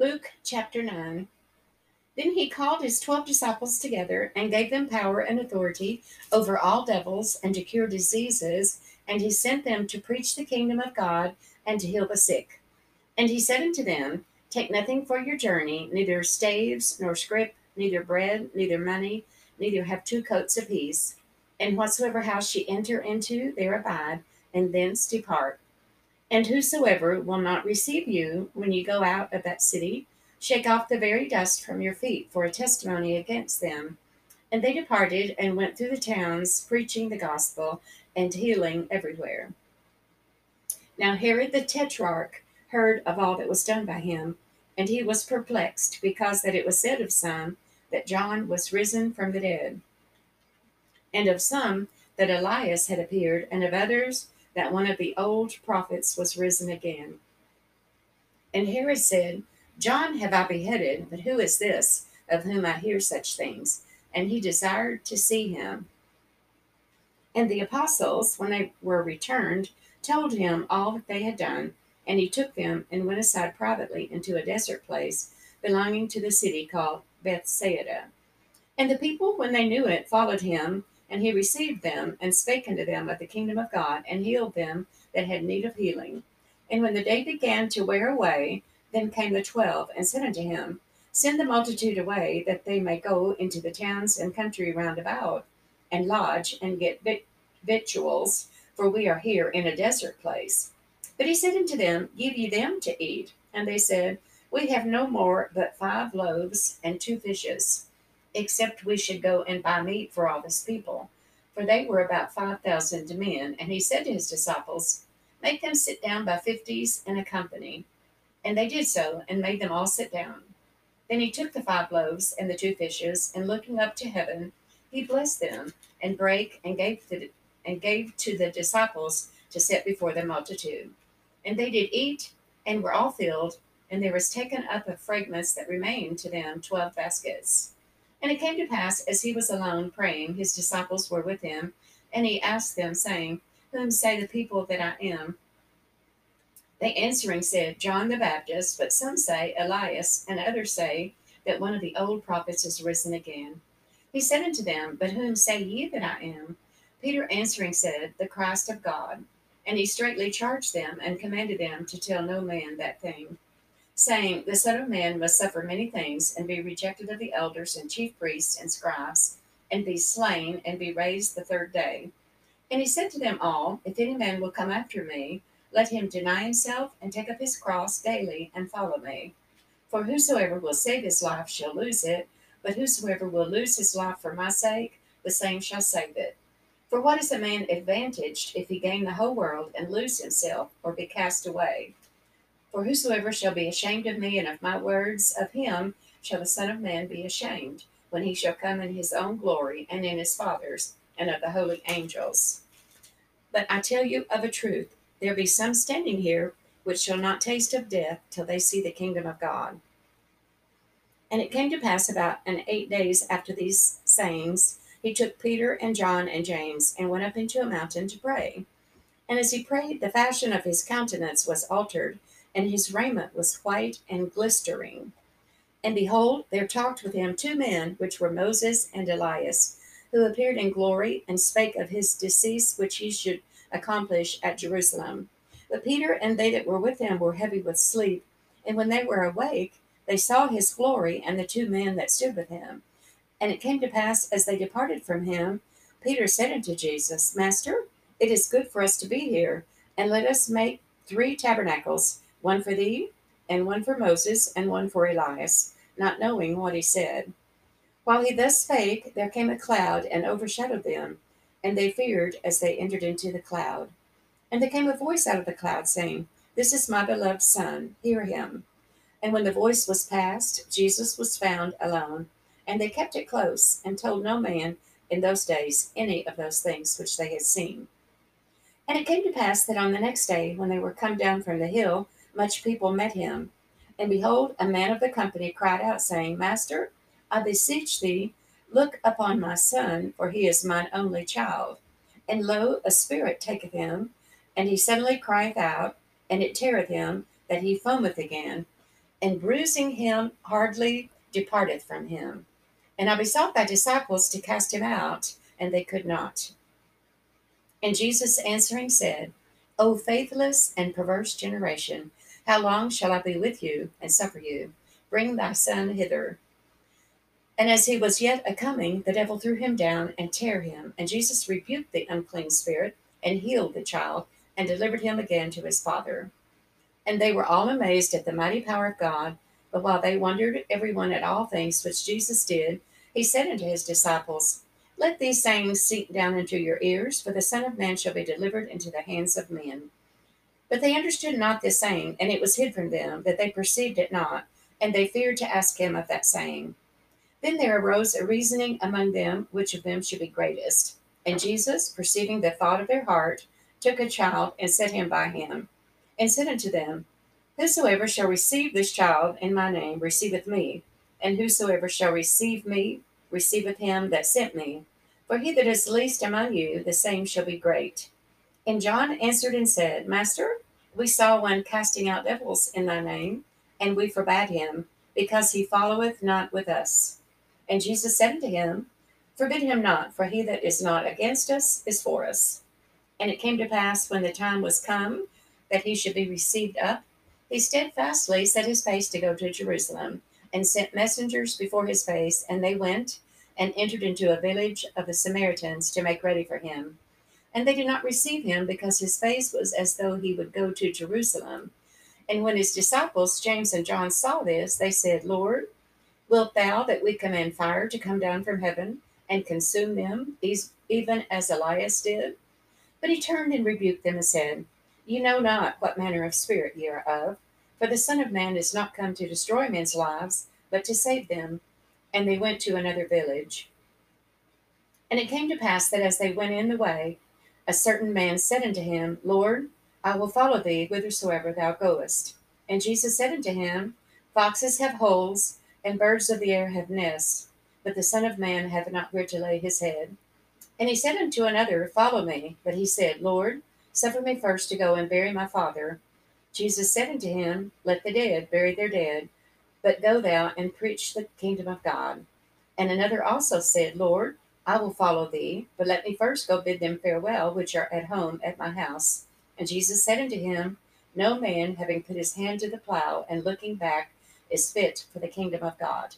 Luke chapter 9. Then he called his twelve disciples together and gave them power and authority over all devils and to cure diseases, and he sent them to preach the kingdom of God and to heal the sick. And he said unto them, Take nothing for your journey, neither staves, nor scrip, neither bread, neither money, neither have two coats apiece. And whatsoever house ye enter into, there abide, and thence depart. And whosoever will not receive you when you go out of that city, shake off the very dust from your feet for a testimony against them. And they departed and went through the towns, preaching the gospel and healing everywhere. Now Herod the Tetrarch heard of all that was done by him, and he was perplexed, because that it was said of some that John was risen from the dead, and of some that Elias had appeared, and of others that one of the old prophets was risen again. And Herod said, John have I beheaded, but who is this of whom I hear such things? And he desired to see him. And the apostles, when they were returned, told him all that they had done, and he took them and went aside privately into a desert place belonging to the city called Bethsaida. And the people, when they knew it, followed him and he received them and spake unto them of the kingdom of God and healed them that had need of healing. And when the day began to wear away, then came the twelve and said unto him, Send the multitude away, that they may go into the towns and country round about, and lodge and get victuals, for we are here in a desert place. But he said unto them, Give ye them to eat. And they said, We have no more but five loaves and two fishes except we should go and buy meat for all this people. For they were about 5,000 men. And he said to his disciples, Make them sit down by fifties in a company. And they did so, and made them all sit down. Then he took the five loaves and the two fishes, and looking up to heaven, he blessed them, and brake, and gave, the, and gave to the disciples to set before the multitude. And they did eat, and were all filled, and there was taken up of fragments that remained to them twelve baskets. And it came to pass, as he was alone praying, his disciples were with him, and he asked them, saying, Whom say the people that I am? They answering said, John the Baptist, but some say Elias, and others say that one of the old prophets is risen again. He said unto them, But whom say ye that I am? Peter answering said, The Christ of God. And he straitly charged them, and commanded them to tell no man that thing saying, The Son of Man must suffer many things, and be rejected of the elders and chief priests and scribes, and be slain, and be raised the third day. And he said to them all, If any man will come after me, let him deny himself, and take up his cross daily, and follow me. For whosoever will save his life shall lose it, but whosoever will lose his life for my sake, the same shall save it. For what is a man advantaged if he gain the whole world and lose himself, or be cast away? For whosoever shall be ashamed of me and of my words, of him shall the Son of Man be ashamed, when he shall come in his own glory and in his Father's and of the holy angels. But I tell you of a truth, there be some standing here which shall not taste of death till they see the kingdom of God. And it came to pass about an eight days after these sayings, he took Peter and John and James and went up into a mountain to pray. And as he prayed, the fashion of his countenance was altered and his raiment was white and glistering. And behold, there talked with him two men, which were Moses and Elias, who appeared in glory and spake of his decease which he should accomplish at Jerusalem. But Peter and they that were with him were heavy with sleep, and when they were awake, they saw his glory and the two men that stood with him. And it came to pass, as they departed from him, Peter said unto Jesus, Master, it is good for us to be here, and let us make three tabernacles one for thee, and one for Moses, and one for Elias, not knowing what he said. While he thus spake, there came a cloud and overshadowed them, and they feared as they entered into the cloud. And there came a voice out of the cloud, saying, This is my beloved Son, hear him. And when the voice was past, Jesus was found alone, and they kept it close, and told no man in those days any of those things which they had seen. And it came to pass that on the next day, when they were come down from the hill, much people met him. And behold, a man of the company cried out, saying, Master, I beseech thee, look upon my son, for he is mine only child. And lo, a spirit taketh him, and he suddenly crieth out, and it teareth him, that he foameth again. and bruising him hardly departeth from him. And I besought thy disciples to cast him out, and they could not. And Jesus answering said, O faithless and perverse generation, how long shall I be with you and suffer you? Bring thy son hither. And as he was yet a coming, the devil threw him down and tear him. And Jesus rebuked the unclean spirit and healed the child and delivered him again to his father. And they were all amazed at the mighty power of God. But while they wondered everyone at all things which Jesus did, he said unto his disciples, Let these sayings sink down into your ears, for the Son of Man shall be delivered into the hands of men. But they understood not this saying, and it was hid from them, that they perceived it not, and they feared to ask him of that saying. Then there arose a reasoning among them which of them should be greatest. And Jesus, perceiving the thought of their heart, took a child and set him by him, and said unto them, Whosoever shall receive this child in my name receiveth me, and whosoever shall receive me receiveth him that sent me. For he that is least among you, the same shall be great. And John answered and said, Master, we saw one casting out devils in thy name, and we forbade him, because he followeth not with us. And Jesus said unto him, Forbid him not, for he that is not against us is for us. And it came to pass, when the time was come that he should be received up, he steadfastly set his face to go to Jerusalem and sent messengers before his face, and they went and entered into a village of the Samaritans to make ready for him. And they did not receive him because his face was as though he would go to Jerusalem. And when his disciples, James and John, saw this, they said, Lord, wilt thou that we command fire to come down from heaven and consume them, even as Elias did? But he turned and rebuked them and said, Ye know not what manner of spirit ye are of. For the Son of Man is not come to destroy men's lives, but to save them. And they went to another village. And it came to pass that as they went in the way, a certain man said unto him, Lord, I will follow thee whithersoever thou goest. And Jesus said unto him, Foxes have holes, and birds of the air have nests, but the Son of Man hath not where to lay his head. And he said unto another, Follow me. But he said, Lord, suffer me first to go and bury my father. Jesus said unto him, Let the dead bury their dead, but go thou and preach the kingdom of God. And another also said, Lord, I will follow thee, but let me first go bid them farewell which are at home at my house. And Jesus said unto him, No man, having put his hand to the plow and looking back, is fit for the kingdom of God.